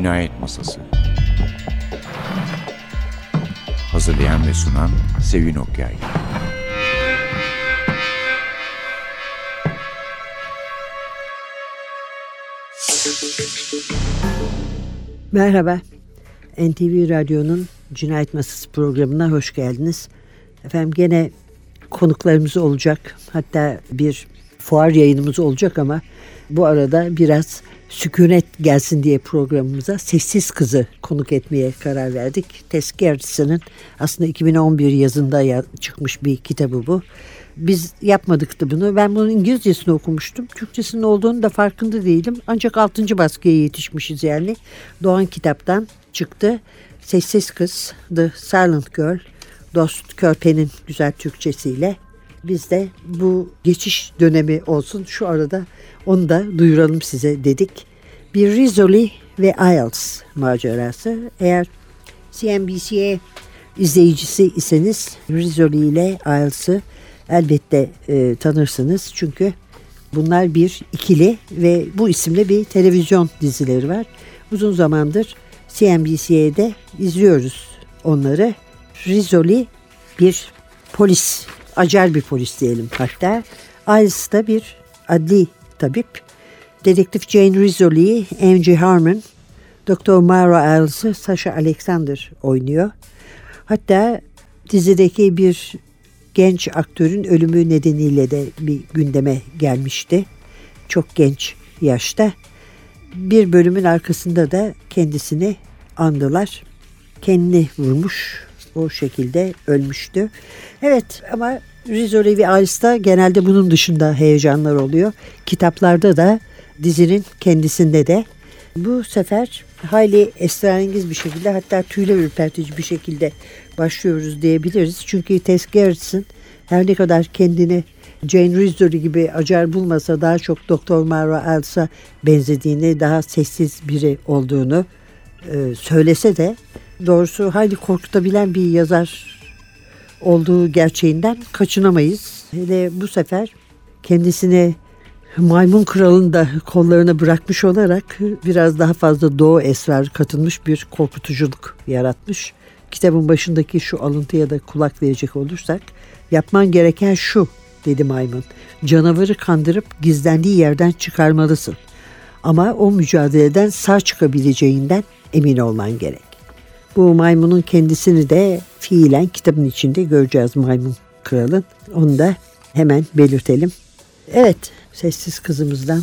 Cinayet Masası Hazırlayan ve sunan Sevin Okyay Merhaba, NTV Radyo'nun Cinayet Masası programına hoş geldiniz. Efendim gene konuklarımız olacak. Hatta bir fuar yayınımız olacak ama bu arada biraz sükunet gelsin diye programımıza Sessiz Kızı konuk etmeye karar verdik. Gerritsen'in aslında 2011 yazında çıkmış bir kitabı bu. Biz yapmadıktı bunu. Ben bunun İngilizcesini okumuştum. Türkçesinin olduğunu da farkında değilim. Ancak 6. baskıya yetişmişiz yani. Doğan kitaptan çıktı. Sessiz Kız, The Silent Girl, Dost Körpe'nin güzel Türkçesiyle. Biz de bu geçiş dönemi olsun şu arada onu da duyuralım size dedik. Bir Rizzoli ve IELTS macerası. Eğer CNBC'ye izleyicisi iseniz Rizzoli ile IELTS'ı elbette e, tanırsınız. Çünkü bunlar bir ikili ve bu isimle bir televizyon dizileri var. Uzun zamandır CNBC'de izliyoruz onları. Rizzoli bir polis, acar bir polis diyelim hatta. Ailesi de bir adli tabip. Dedektif Jane Rizzoli'yi Angie Harmon, Doktor Mara Ailes'ı Sasha Alexander oynuyor. Hatta dizideki bir genç aktörün ölümü nedeniyle de bir gündeme gelmişti. Çok genç yaşta. Bir bölümün arkasında da kendisini andılar. Kendini vurmuş o şekilde ölmüştü. Evet ama Rizzoli ve Alice'da genelde bunun dışında heyecanlar oluyor. Kitaplarda da dizinin kendisinde de bu sefer hayli esrarengiz bir şekilde hatta tüyler ürpertici bir şekilde başlıyoruz diyebiliriz. Çünkü Tess Gerritsen her ne kadar kendini Jane Rizzoli gibi acar bulmasa daha çok Doktor Mara Elsa benzediğini, daha sessiz biri olduğunu e, söylese de doğrusu hayli korkutabilen bir yazar olduğu gerçeğinden kaçınamayız. Hele bu sefer kendisine maymun kralını da kollarına bırakmış olarak biraz daha fazla doğu esrar katılmış bir korkutuculuk yaratmış. Kitabın başındaki şu alıntıya da kulak verecek olursak yapman gereken şu dedi maymun. Canavarı kandırıp gizlendiği yerden çıkarmalısın. Ama o mücadeleden sağ çıkabileceğinden emin olman gerek. Bu maymunun kendisini de fiilen kitabın içinde göreceğiz maymun kralın. Onu da hemen belirtelim. Evet sessiz kızımızdan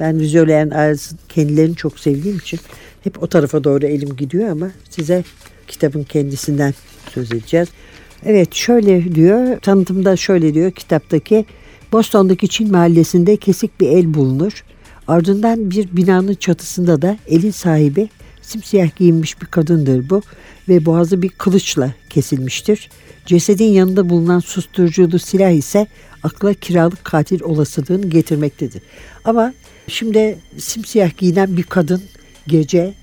ben Vizyoleyen Arz'ın kendilerini çok sevdiğim için hep o tarafa doğru elim gidiyor ama size kitabın kendisinden söz edeceğiz. Evet şöyle diyor tanıtımda şöyle diyor kitaptaki Boston'daki Çin mahallesinde kesik bir el bulunur. Ardından bir binanın çatısında da elin sahibi simsiyah giyinmiş bir kadındır bu ve boğazı bir kılıçla kesilmiştir. Cesedin yanında bulunan susturuculu silah ise akla kiralık katil olasılığını getirmektedir. Ama şimdi simsiyah giyinen bir kadın gece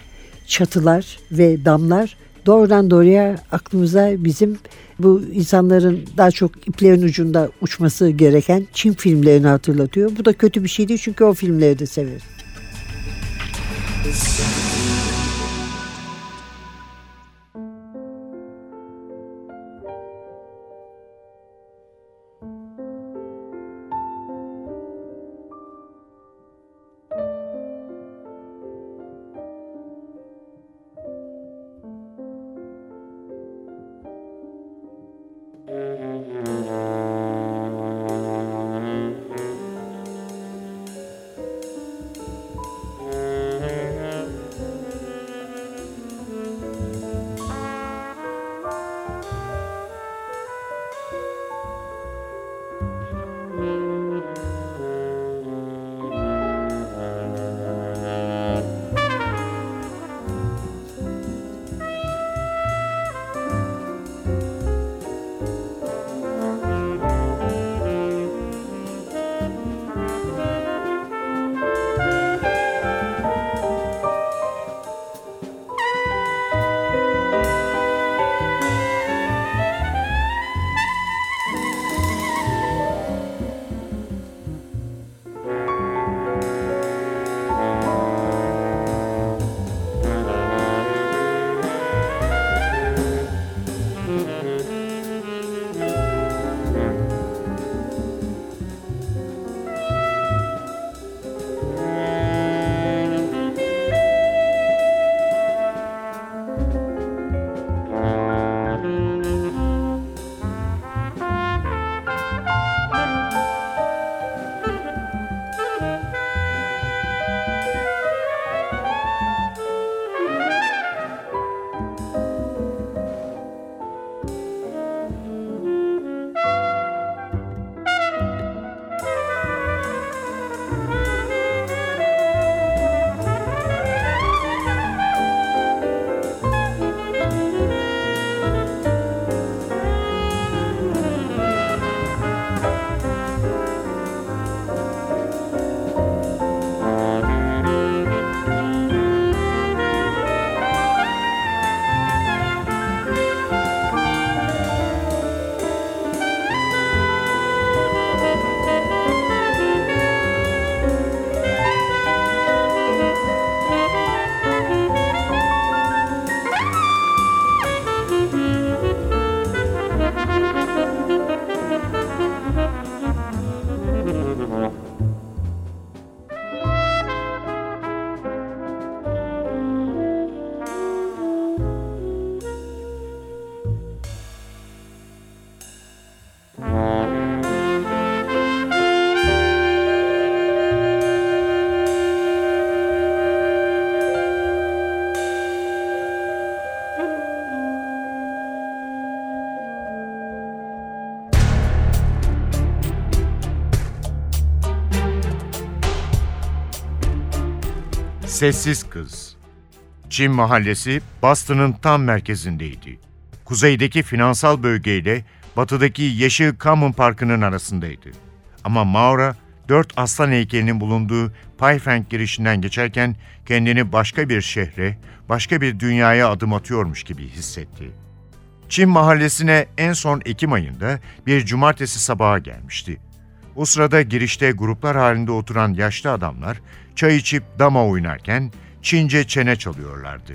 çatılar ve damlar doğrudan doğruya aklımıza bizim bu insanların daha çok iplerin ucunda uçması gereken Çin filmlerini hatırlatıyor. Bu da kötü bir şey değil çünkü o filmleri de severim. Sessiz Kız Çin mahallesi Boston'ın tam merkezindeydi. Kuzeydeki finansal bölgeyle batıdaki Yeşil Common Parkı'nın arasındaydı. Ama Maura, dört aslan heykelinin bulunduğu Payfang girişinden geçerken kendini başka bir şehre, başka bir dünyaya adım atıyormuş gibi hissetti. Çin mahallesine en son Ekim ayında bir cumartesi sabaha gelmişti. O sırada girişte gruplar halinde oturan yaşlı adamlar çay içip dama oynarken Çince çene çalıyorlardı.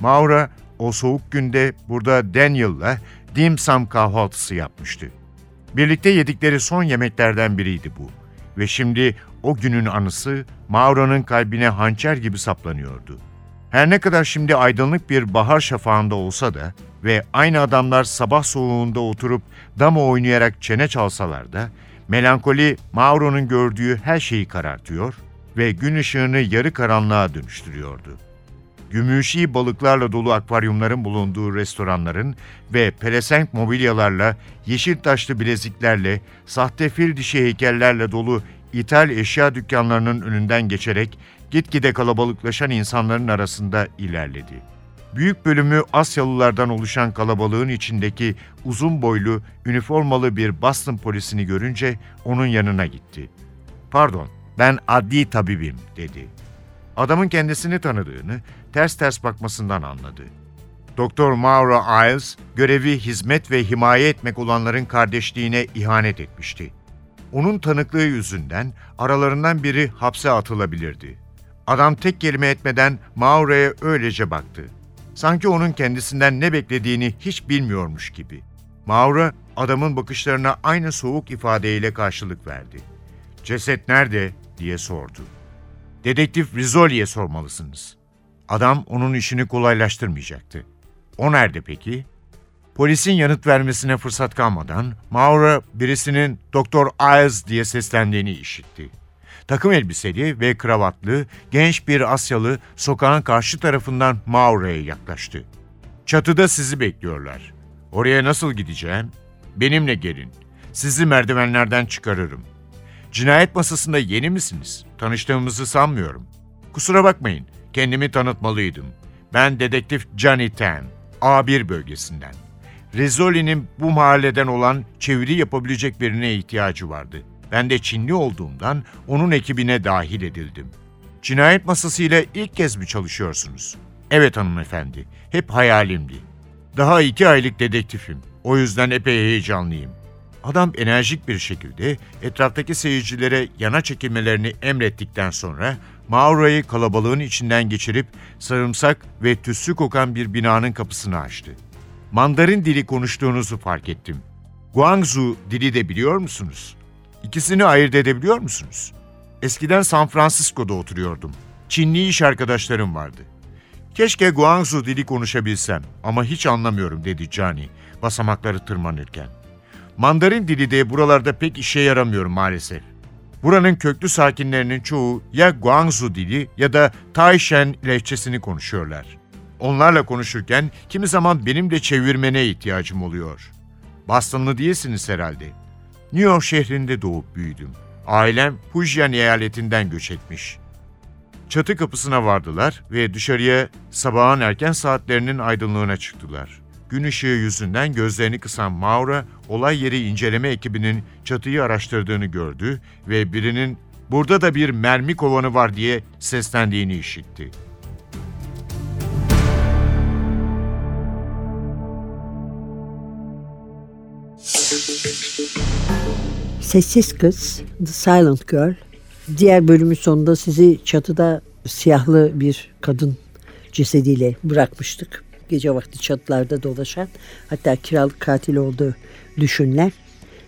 Maura o soğuk günde burada Daniel'la dim sum kahvaltısı yapmıştı. Birlikte yedikleri son yemeklerden biriydi bu ve şimdi o günün anısı Maura'nın kalbine hançer gibi saplanıyordu. Her ne kadar şimdi aydınlık bir bahar şafağında olsa da ve aynı adamlar sabah soğuğunda oturup dama oynayarak çene çalsalar da melankoli Mauro'nun gördüğü her şeyi karartıyor ve gün ışığını yarı karanlığa dönüştürüyordu. Gümüşi balıklarla dolu akvaryumların bulunduğu restoranların ve pelesenk mobilyalarla, yeşil taşlı bileziklerle, sahte fil dişi heykellerle dolu ithal eşya dükkanlarının önünden geçerek gitgide kalabalıklaşan insanların arasında ilerledi. Büyük bölümü Asyalılardan oluşan kalabalığın içindeki uzun boylu, üniformalı bir Boston polisini görünce onun yanına gitti. "Pardon, ben adli tabibim." dedi. Adamın kendisini tanıdığını ters ters bakmasından anladı. Doktor Maura Iles, görevi hizmet ve himaye etmek olanların kardeşliğine ihanet etmişti. Onun tanıklığı yüzünden aralarından biri hapse atılabilirdi. Adam tek kelime etmeden Maura'ya öylece baktı. Sanki onun kendisinden ne beklediğini hiç bilmiyormuş gibi. Maura, adamın bakışlarına aynı soğuk ifadeyle karşılık verdi. "Ceset nerede?" diye sordu. Dedektif Rizzoli'ye sormalısınız. Adam onun işini kolaylaştırmayacaktı. O nerede peki? Polisin yanıt vermesine fırsat kalmadan Maura birisinin Doktor Iles diye seslendiğini işitti. Takım elbiseli ve kravatlı genç bir Asyalı sokağın karşı tarafından Maura'ya yaklaştı. Çatıda sizi bekliyorlar. Oraya nasıl gideceğim? Benimle gelin. Sizi merdivenlerden çıkarırım. Cinayet masasında yeni misiniz? Tanıştığımızı sanmıyorum. Kusura bakmayın, kendimi tanıtmalıydım. Ben dedektif Johnny Tan, A1 bölgesinden. Rizzoli'nin bu mahalleden olan çeviri yapabilecek birine ihtiyacı vardı. Ben de Çinli olduğumdan onun ekibine dahil edildim. Cinayet masasıyla ilk kez mi çalışıyorsunuz? Evet hanımefendi, hep hayalimdi. Daha iki aylık dedektifim. O yüzden epey heyecanlıyım. Adam enerjik bir şekilde etraftaki seyircilere yana çekilmelerini emrettikten sonra Maura'yı kalabalığın içinden geçirip sarımsak ve tütsü kokan bir binanın kapısını açtı. Mandarin dili konuştuğunuzu fark ettim. Guangzhou dili de biliyor musunuz? İkisini ayırt edebiliyor musunuz? Eskiden San Francisco'da oturuyordum. Çinli iş arkadaşlarım vardı. Keşke Guangzhou dili konuşabilsem ama hiç anlamıyorum dedi Johnny basamakları tırmanırken. Mandarin dili de buralarda pek işe yaramıyor maalesef. Buranın köklü sakinlerinin çoğu ya Guangzhou dili ya da Taishan lehçesini konuşuyorlar. Onlarla konuşurken kimi zaman benim de çevirmene ihtiyacım oluyor. Bostonlı değilsiniz herhalde. New York şehrinde doğup büyüdüm. Ailem Fujian eyaletinden göç etmiş. Çatı kapısına vardılar ve dışarıya sabahın erken saatlerinin aydınlığına çıktılar. Gün ışığı yüzünden gözlerini kısan Maura, olay yeri inceleme ekibinin çatıyı araştırdığını gördü ve birinin burada da bir mermi kovanı var diye seslendiğini işitti. Sessiz Kız, The Silent Girl. Diğer bölümün sonunda sizi çatıda siyahlı bir kadın cesediyle bırakmıştık. Gece vakti çatılarda dolaşan hatta kiralık katil olduğu düşünülen.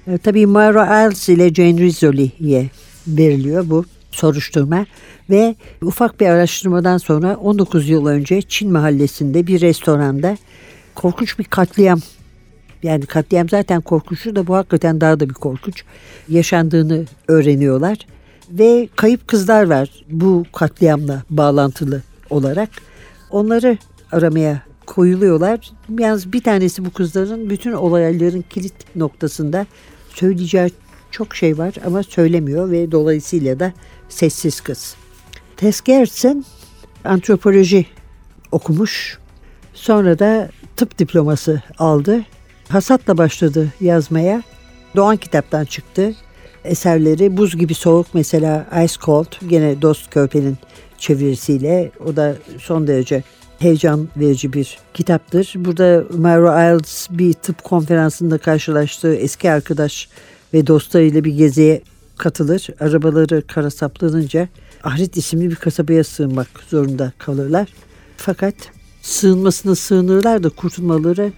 E, tabii Myra Iles ile Jane Rizzoli'ye veriliyor bu soruşturma ve ufak bir araştırmadan sonra 19 yıl önce Çin mahallesinde bir restoranda korkunç bir katliam yani katliam zaten korkunçtu da bu hakikaten daha da bir korkunç yaşandığını öğreniyorlar ve kayıp kızlar var bu katliamla bağlantılı olarak onları aramaya koyuluyorlar. Yalnız bir tanesi bu kızların bütün olayların kilit noktasında söyleyeceği çok şey var ama söylemiyor ve dolayısıyla da sessiz kız. Tess Gerritsen antropoloji okumuş. Sonra da tıp diploması aldı. Hasatla başladı yazmaya. Doğan kitaptan çıktı. Eserleri Buz Gibi Soğuk mesela Ice Cold gene Dost Körpe'nin çevirisiyle o da son derece heyecan verici bir kitaptır. Burada Myra Iles bir tıp konferansında karşılaştığı eski arkadaş ve dostlarıyla bir geziye katılır. Arabaları kara saplanınca Ahrit isimli bir kasabaya sığınmak zorunda kalırlar. Fakat sığınmasına sığınırlar da kurtulmaları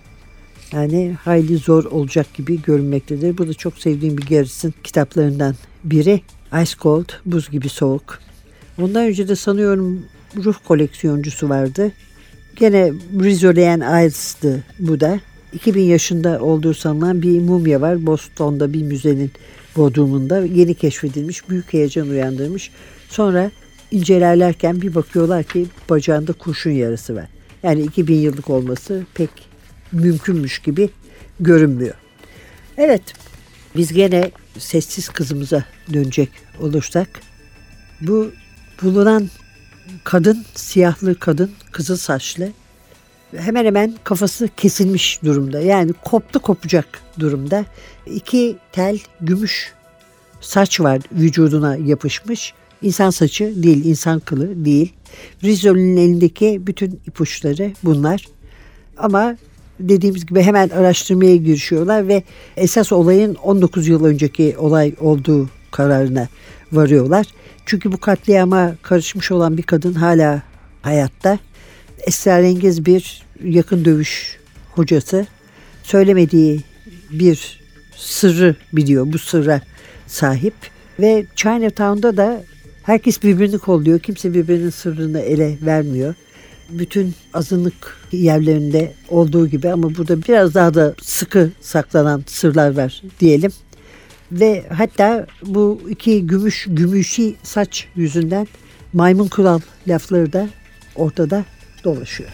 yani hayli zor olacak gibi görünmektedir. Bu da çok sevdiğim bir Garrison kitaplarından biri. Ice Cold, Buz Gibi Soğuk. Ondan önce de sanıyorum ruh koleksiyoncusu vardı. Gene Rizolayan Iles'dı bu da. 2000 yaşında olduğu sanılan bir mumya var. Boston'da bir müzenin bodrumunda yeni keşfedilmiş. Büyük heyecan uyandırmış. Sonra incelerlerken bir bakıyorlar ki bacağında kurşun yarası var. Yani 2000 yıllık olması pek mümkünmüş gibi görünmüyor. Evet biz gene sessiz kızımıza dönecek olursak bu bulunan kadın siyahlı kadın kızıl saçlı hemen hemen kafası kesilmiş durumda. Yani koptu kopacak durumda. İki tel gümüş saç var vücuduna yapışmış. İnsan saçı değil, insan kılı değil. Rizzoli'nin elindeki bütün ipuçları bunlar. Ama dediğimiz gibi hemen araştırmaya girişiyorlar ve esas olayın 19 yıl önceki olay olduğu kararına varıyorlar. Çünkü bu katliama karışmış olan bir kadın hala hayatta. Esrarengiz bir yakın dövüş hocası söylemediği bir sırrı biliyor. Bu sırra sahip ve Chinatown'da da herkes birbirini kolluyor. Kimse birbirinin sırrını ele vermiyor. Bütün azınlık yerlerinde olduğu gibi ama burada biraz daha da sıkı saklanan sırlar var diyelim. Ve hatta bu iki gümüş gümüşi saç yüzünden maymun kural lafları da ortada dolaşıyor.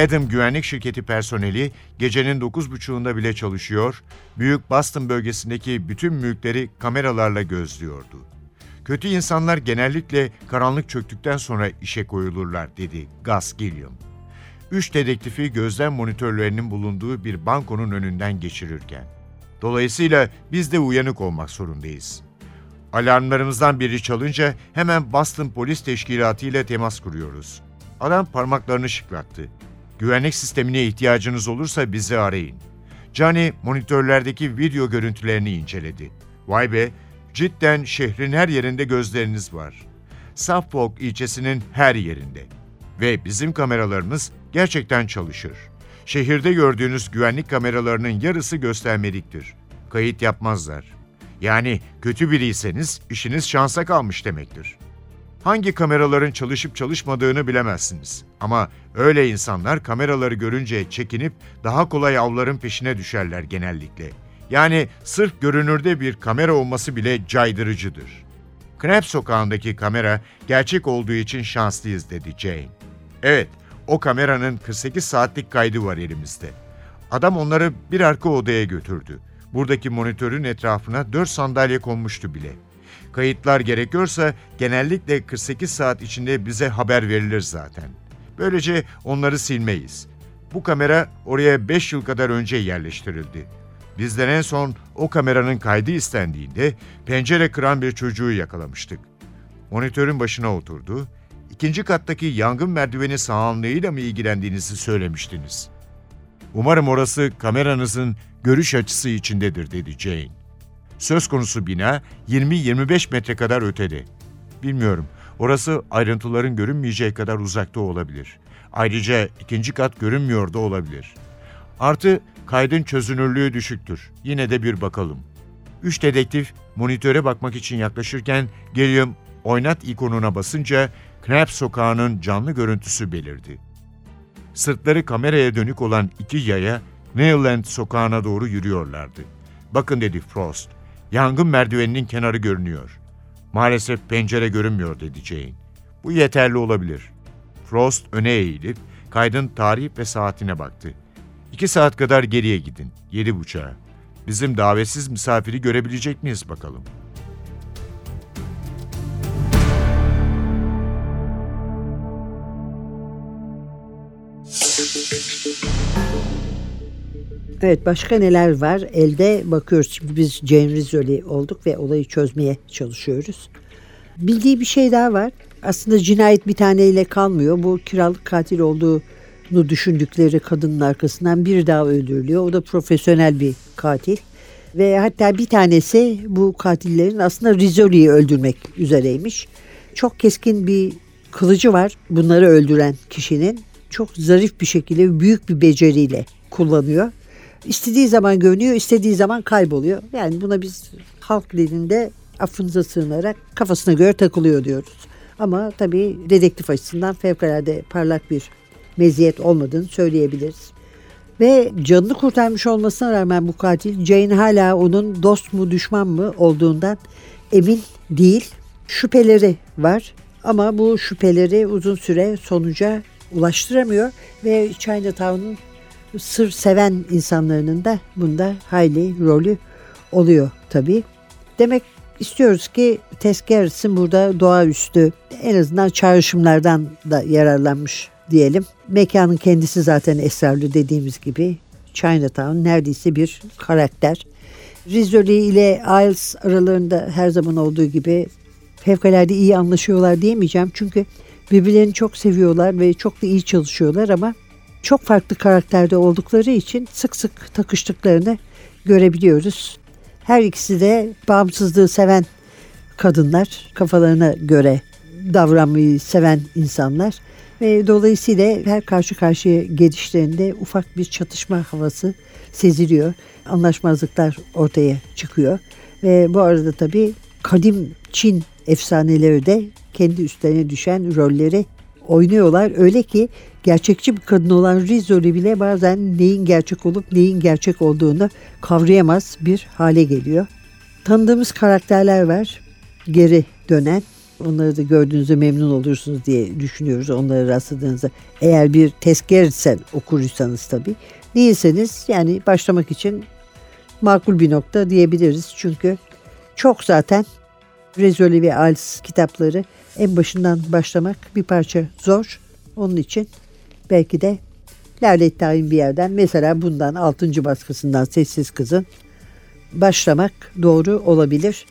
Dedham güvenlik şirketi personeli gecenin 9.30'unda bile çalışıyor, Büyük Boston bölgesindeki bütün mülkleri kameralarla gözlüyordu. Kötü insanlar genellikle karanlık çöktükten sonra işe koyulurlar dedi Gus Gilliam. Üç dedektifi gözlem monitörlerinin bulunduğu bir bankonun önünden geçirirken. Dolayısıyla biz de uyanık olmak zorundayız. Alarmlarımızdan biri çalınca hemen Boston Polis Teşkilatı ile temas kuruyoruz. Adam parmaklarını şıklattı. Güvenlik sistemine ihtiyacınız olursa bizi arayın. Johnny monitörlerdeki video görüntülerini inceledi. Vay be, cidden şehrin her yerinde gözleriniz var. Suffolk ilçesinin her yerinde. Ve bizim kameralarımız gerçekten çalışır. Şehirde gördüğünüz güvenlik kameralarının yarısı göstermeliktir. Kayıt yapmazlar. Yani kötü biriyseniz işiniz şansa kalmış demektir. Hangi kameraların çalışıp çalışmadığını bilemezsiniz. Ama öyle insanlar kameraları görünce çekinip daha kolay avların peşine düşerler genellikle. Yani sırf görünürde bir kamera olması bile caydırıcıdır. Knap sokağındaki kamera gerçek olduğu için şanslıyız dedi Jane. Evet, o kameranın 48 saatlik kaydı var elimizde. Adam onları bir arka odaya götürdü. Buradaki monitörün etrafına 4 sandalye konmuştu bile. Kayıtlar gerekiyorsa genellikle 48 saat içinde bize haber verilir zaten. Böylece onları silmeyiz. Bu kamera oraya 5 yıl kadar önce yerleştirildi. Bizden en son o kameranın kaydı istendiğinde pencere kıran bir çocuğu yakalamıştık. Monitörün başına oturdu. İkinci kattaki yangın merdiveni sağlamlığıyla mı ilgilendiğinizi söylemiştiniz. Umarım orası kameranızın görüş açısı içindedir dedi Jane. Söz konusu bina 20-25 metre kadar ötede. Bilmiyorum, orası ayrıntıların görünmeyeceği kadar uzakta olabilir. Ayrıca ikinci kat görünmüyor da olabilir. Artı kaydın çözünürlüğü düşüktür. Yine de bir bakalım. Üç dedektif monitöre bakmak için yaklaşırken Gilliam oynat ikonuna basınca Knap sokağının canlı görüntüsü belirdi. Sırtları kameraya dönük olan iki yaya Neyland sokağına doğru yürüyorlardı. Bakın dedi Frost. Yangın merdiveninin kenarı görünüyor. Maalesef pencere görünmüyor dedi Jane. Bu yeterli olabilir. Frost öne eğilip kaydın tarih ve saatine baktı. İki saat kadar geriye gidin. Yedi buçuğa. Bizim davetsiz misafiri görebilecek miyiz bakalım? Evet başka neler var? Elde bakıyoruz. Şimdi biz Jane Rizzoli olduk ve olayı çözmeye çalışıyoruz. Bildiği bir şey daha var. Aslında cinayet bir taneyle kalmıyor. Bu kiralık katil olduğunu düşündükleri kadının arkasından bir daha öldürülüyor. O da profesyonel bir katil. Ve hatta bir tanesi bu katillerin aslında Rizzoli'yi öldürmek üzereymiş. Çok keskin bir kılıcı var bunları öldüren kişinin. Çok zarif bir şekilde büyük bir beceriyle kullanıyor. İstediği zaman görünüyor, istediği zaman kayboluyor. Yani buna biz halk dilinde affınıza sığınarak kafasına göre takılıyor diyoruz. Ama tabii dedektif açısından fevkalade parlak bir meziyet olmadığını söyleyebiliriz. Ve canını kurtarmış olmasına rağmen bu katil Jane hala onun dost mu düşman mı olduğundan emin değil. Şüpheleri var ama bu şüpheleri uzun süre sonuca ulaştıramıyor ve Chinatown'un sır seven insanların da bunda hayli rolü oluyor tabii. Demek istiyoruz ki Garrison burada doğaüstü en azından çağrışımlardan da yararlanmış diyelim. Mekanın kendisi zaten esrarlı dediğimiz gibi Chinatown neredeyse bir karakter. Rizzoli ile Isles aralarında her zaman olduğu gibi fevkalade iyi anlaşıyorlar diyemeyeceğim. Çünkü birbirlerini çok seviyorlar ve çok da iyi çalışıyorlar ama çok farklı karakterde oldukları için sık sık takıştıklarını görebiliyoruz. Her ikisi de bağımsızlığı seven kadınlar, kafalarına göre davranmayı seven insanlar ve dolayısıyla her karşı karşıya gelişlerinde ufak bir çatışma havası seziliyor. Anlaşmazlıklar ortaya çıkıyor ve bu arada tabii kadim Çin efsaneleri de kendi üstlerine düşen rolleri oynuyorlar. Öyle ki gerçekçi bir kadın olan Rizzoli bile bazen neyin gerçek olup neyin gerçek olduğunu kavrayamaz bir hale geliyor. Tanıdığımız karakterler var. Geri dönen Onları da gördüğünüzde memnun olursunuz diye düşünüyoruz onlara rastladığınızda. Eğer bir tezkersen okursanız tabii. Değilseniz yani başlamak için makul bir nokta diyebiliriz. Çünkü çok zaten Rezoli ve Als kitapları en başından başlamak bir parça zor. Onun için belki de Lale Tayin bir yerden mesela bundan 6. baskısından Sessiz Kız'ın başlamak doğru olabilir.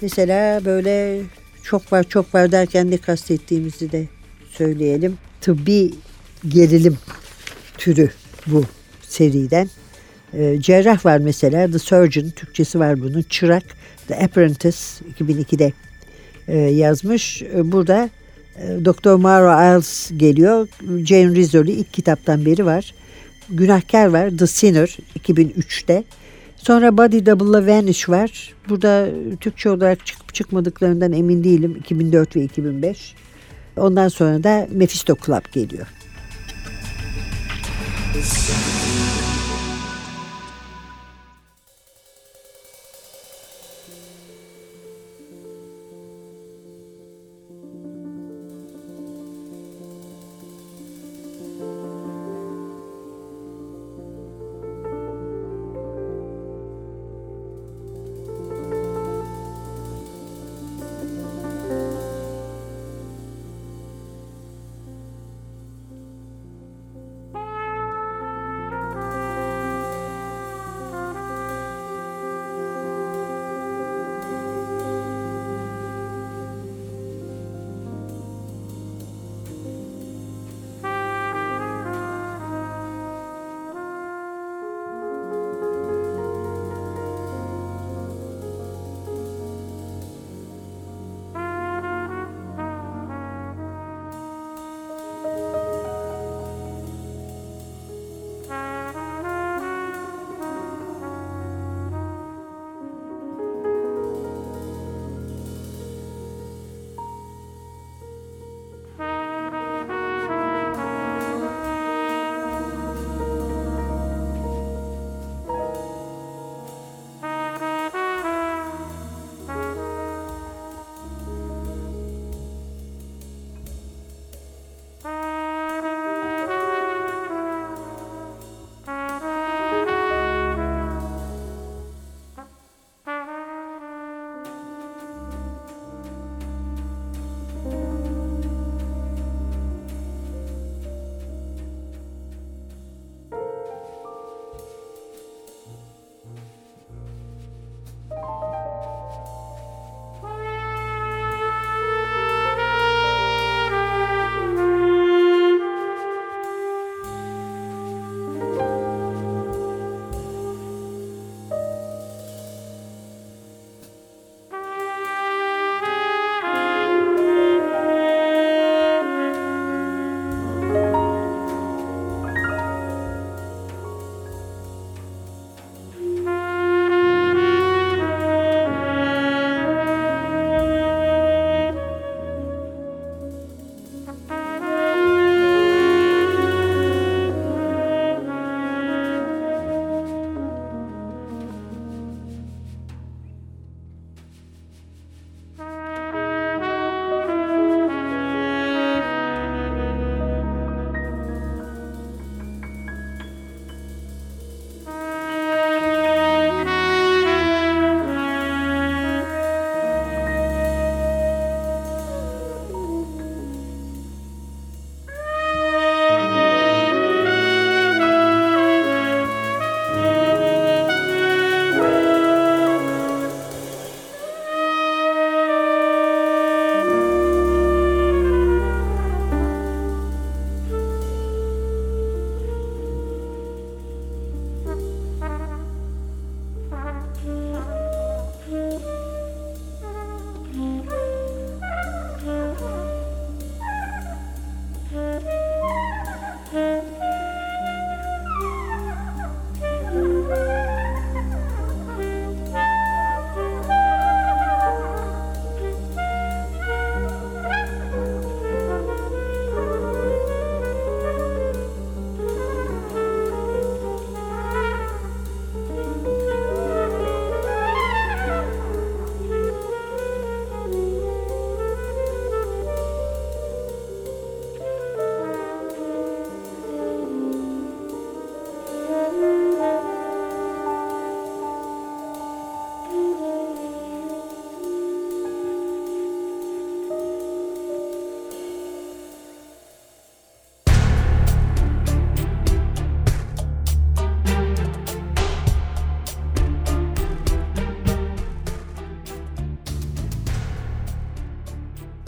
Mesela böyle çok var çok var derken ne kastettiğimizi de söyleyelim. Tıbbi gerilim türü bu seriden. Ee, cerrah var mesela The Surgeon Türkçesi var bunun. Çırak The Apprentice 2002'de e, yazmış. E, burada e, Dr. Mara Iles geliyor. Jane Rizzoli ilk kitaptan beri var. Günahkar var The Sinner 2003'te. Sonra Body Double'la Vanish var. Burada Türkçe olarak çıkıp çıkmadıklarından emin değilim. 2004 ve 2005. Ondan sonra da Mephisto Club geliyor.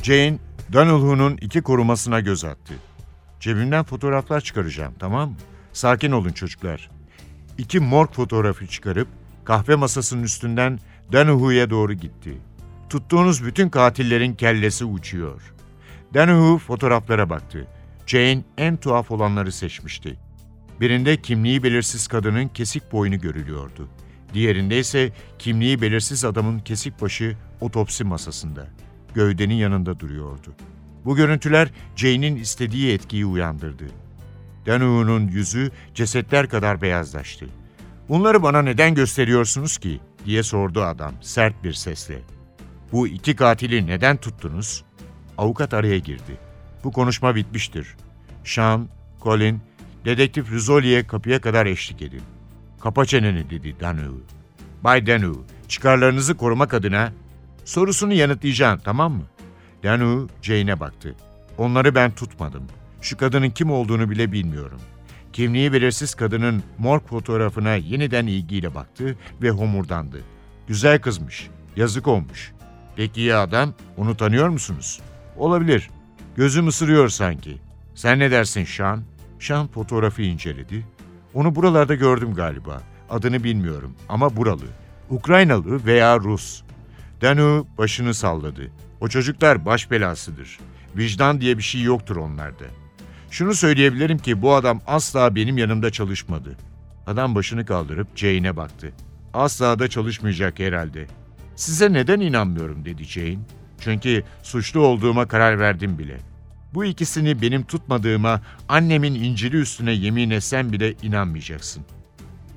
Jane, Donalhu'nun iki korumasına göz attı. Cebimden fotoğraflar çıkaracağım, tamam mı? Sakin olun çocuklar. İki morg fotoğrafı çıkarıp kahve masasının üstünden Donalhu'ya doğru gitti. Tuttuğunuz bütün katillerin kellesi uçuyor. Donahue fotoğraflara baktı. Jane en tuhaf olanları seçmişti. Birinde kimliği belirsiz kadının kesik boynu görülüyordu. Diğerinde ise kimliği belirsiz adamın kesik başı otopsi masasında. Gövdenin yanında duruyordu. Bu görüntüler Jane'in istediği etkiyi uyandırdı. Danu'nun yüzü cesetler kadar beyazlaştı. Bunları bana neden gösteriyorsunuz ki? diye sordu adam sert bir sesle. Bu iki katili neden tuttunuz? Avukat araya girdi. Bu konuşma bitmiştir. Sean, Colin, dedektif Rizzoli'ye kapıya kadar eşlik edin. Kapa çeneni dedi Danu. Bay Danu, çıkarlarınızı korumak adına sorusunu yanıtlayacağım tamam mı? Danu Jane'e baktı. Onları ben tutmadım. Şu kadının kim olduğunu bile bilmiyorum. Kimliği belirsiz kadının morg fotoğrafına yeniden ilgiyle baktı ve homurdandı. Güzel kızmış, yazık olmuş. Peki ya adam, onu tanıyor musunuz? Olabilir. Gözüm ısırıyor sanki. Sen ne dersin Sean? Sean fotoğrafı inceledi. Onu buralarda gördüm galiba. Adını bilmiyorum ama buralı. Ukraynalı veya Rus. Danu başını salladı. O çocuklar baş belasıdır. Vicdan diye bir şey yoktur onlarda. Şunu söyleyebilirim ki bu adam asla benim yanımda çalışmadı. Adam başını kaldırıp Jane'e baktı. Asla da çalışmayacak herhalde. Size neden inanmıyorum dedi Jane. Çünkü suçlu olduğuma karar verdim bile. Bu ikisini benim tutmadığıma annemin incili üstüne yemin etsem bile inanmayacaksın.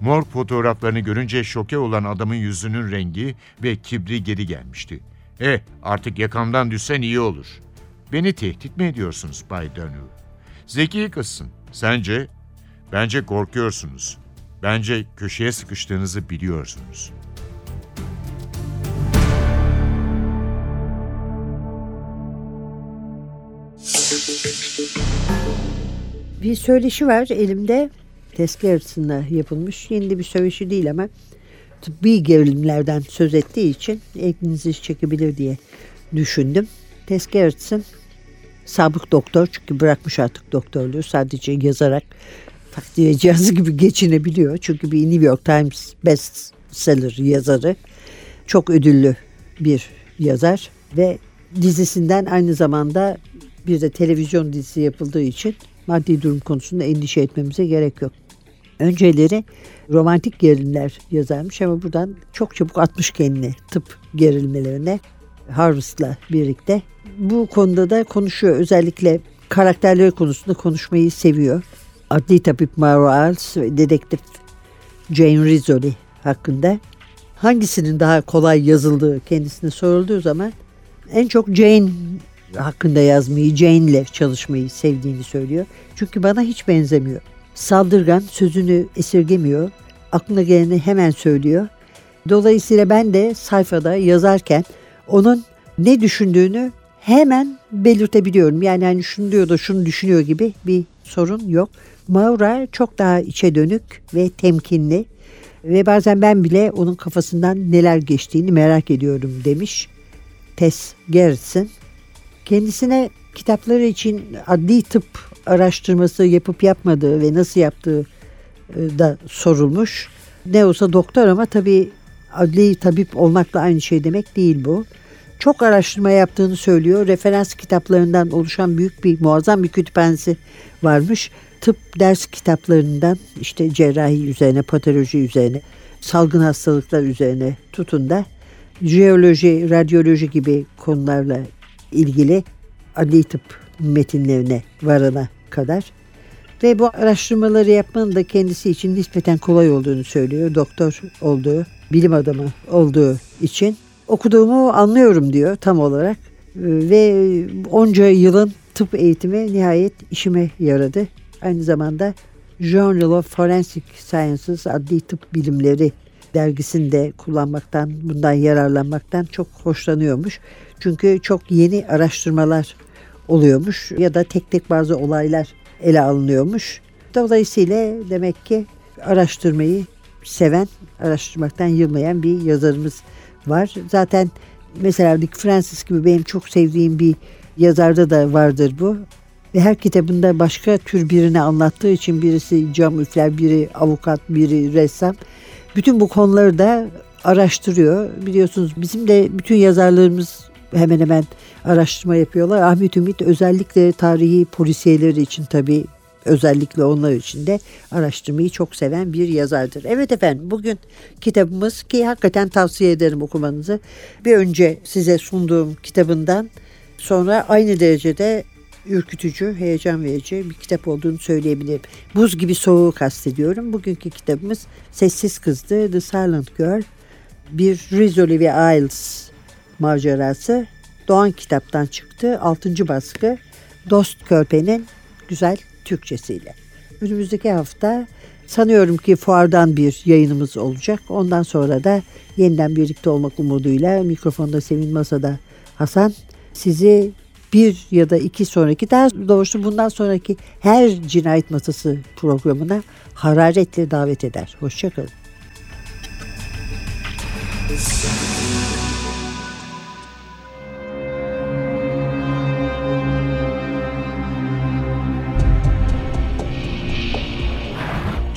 Morg fotoğraflarını görünce şoke olan adamın yüzünün rengi ve kibri geri gelmişti. Eh artık yakamdan düşsen iyi olur. Beni tehdit mi ediyorsunuz Bay Danu? Zeki kızsın. Sence? Bence korkuyorsunuz. Bence köşeye sıkıştığınızı biliyorsunuz. Bir söyleşi var elimde. Tezkere açısından yapılmış. Yeni bir söyleşi değil ama tıbbi gerilimlerden söz ettiği için ilginizi çekebilir diye düşündüm. Tezkere açısın sabık doktor çünkü bırakmış artık doktorluğu sadece yazarak takdiye cihazı gibi geçinebiliyor. Çünkü bir New York Times bestseller yazarı. Çok ödüllü bir yazar ve dizisinden aynı zamanda bir de televizyon dizisi yapıldığı için maddi durum konusunda endişe etmemize gerek yok. Önceleri romantik gerilimler yazarmış ama buradan çok çabuk atmış kendini tıp gerilmelerine Harvest'la birlikte. Bu konuda da konuşuyor. Özellikle karakterleri konusunda konuşmayı seviyor. Adli tabip Mauro Als ve dedektif Jane Rizzoli hakkında. Hangisinin daha kolay yazıldığı kendisine sorulduğu zaman en çok Jane hakkında yazmayı, Jane ile çalışmayı sevdiğini söylüyor. Çünkü bana hiç benzemiyor. Saldırgan, sözünü esirgemiyor, aklına geleni hemen söylüyor. Dolayısıyla ben de sayfada yazarken onun ne düşündüğünü hemen belirtebiliyorum. Yani hani şunu diyor da şunu düşünüyor gibi bir sorun yok. Maura çok daha içe dönük ve temkinli ve bazen ben bile onun kafasından neler geçtiğini merak ediyorum demiş Tess Gerritsen. Kendisine kitapları için adli tıp araştırması yapıp yapmadığı ve nasıl yaptığı e, da sorulmuş. Ne olsa doktor ama tabii adli tabip olmakla aynı şey demek değil bu. Çok araştırma yaptığını söylüyor. Referans kitaplarından oluşan büyük bir muazzam bir kütüphanesi varmış. Tıp ders kitaplarından işte cerrahi üzerine, patoloji üzerine, salgın hastalıklar üzerine tutun da jeoloji, radyoloji gibi konularla ilgili adli tıp metinlerine varana kadar ve bu araştırmaları yapmanın da kendisi için nispeten kolay olduğunu söylüyor. Doktor olduğu, bilim adamı olduğu için okuduğumu anlıyorum diyor tam olarak ve onca yılın tıp eğitimi nihayet işime yaradı. Aynı zamanda Journal of Forensic Sciences adli tıp bilimleri dergisinde kullanmaktan, bundan yararlanmaktan çok hoşlanıyormuş. Çünkü çok yeni araştırmalar oluyormuş ya da tek tek bazı olaylar ele alınıyormuş. Dolayısıyla demek ki araştırmayı seven, araştırmaktan yılmayan bir yazarımız var. Zaten mesela Dick Francis gibi benim çok sevdiğim bir yazarda da vardır bu. Ve her kitabında başka tür birini anlattığı için birisi cam üfler, biri avukat, biri ressam. Bütün bu konuları da araştırıyor. Biliyorsunuz bizim de bütün yazarlarımız hemen hemen araştırma yapıyorlar. Ahmet Ümit özellikle tarihi polisiyeleri için tabii özellikle onlar için de araştırmayı çok seven bir yazardır. Evet efendim bugün kitabımız ki hakikaten tavsiye ederim okumanızı. Bir önce size sunduğum kitabından sonra aynı derecede ürkütücü, heyecan verici bir kitap olduğunu söyleyebilirim. Buz gibi soğuğu kastediyorum. Bugünkü kitabımız Sessiz Kızdı, The Silent Girl. Bir Rizzoli ve Isles macerası. Doğan kitaptan çıktı. 6. baskı. Dost Körpe'nin güzel Türkçesiyle. Önümüzdeki hafta sanıyorum ki fuardan bir yayınımız olacak. Ondan sonra da yeniden birlikte olmak umuduyla mikrofonda Sevin Masa'da Hasan sizi bir ya da iki sonraki daha doğrusu bundan sonraki her cinayet masası programına hararetle davet eder. Hoşçakalın.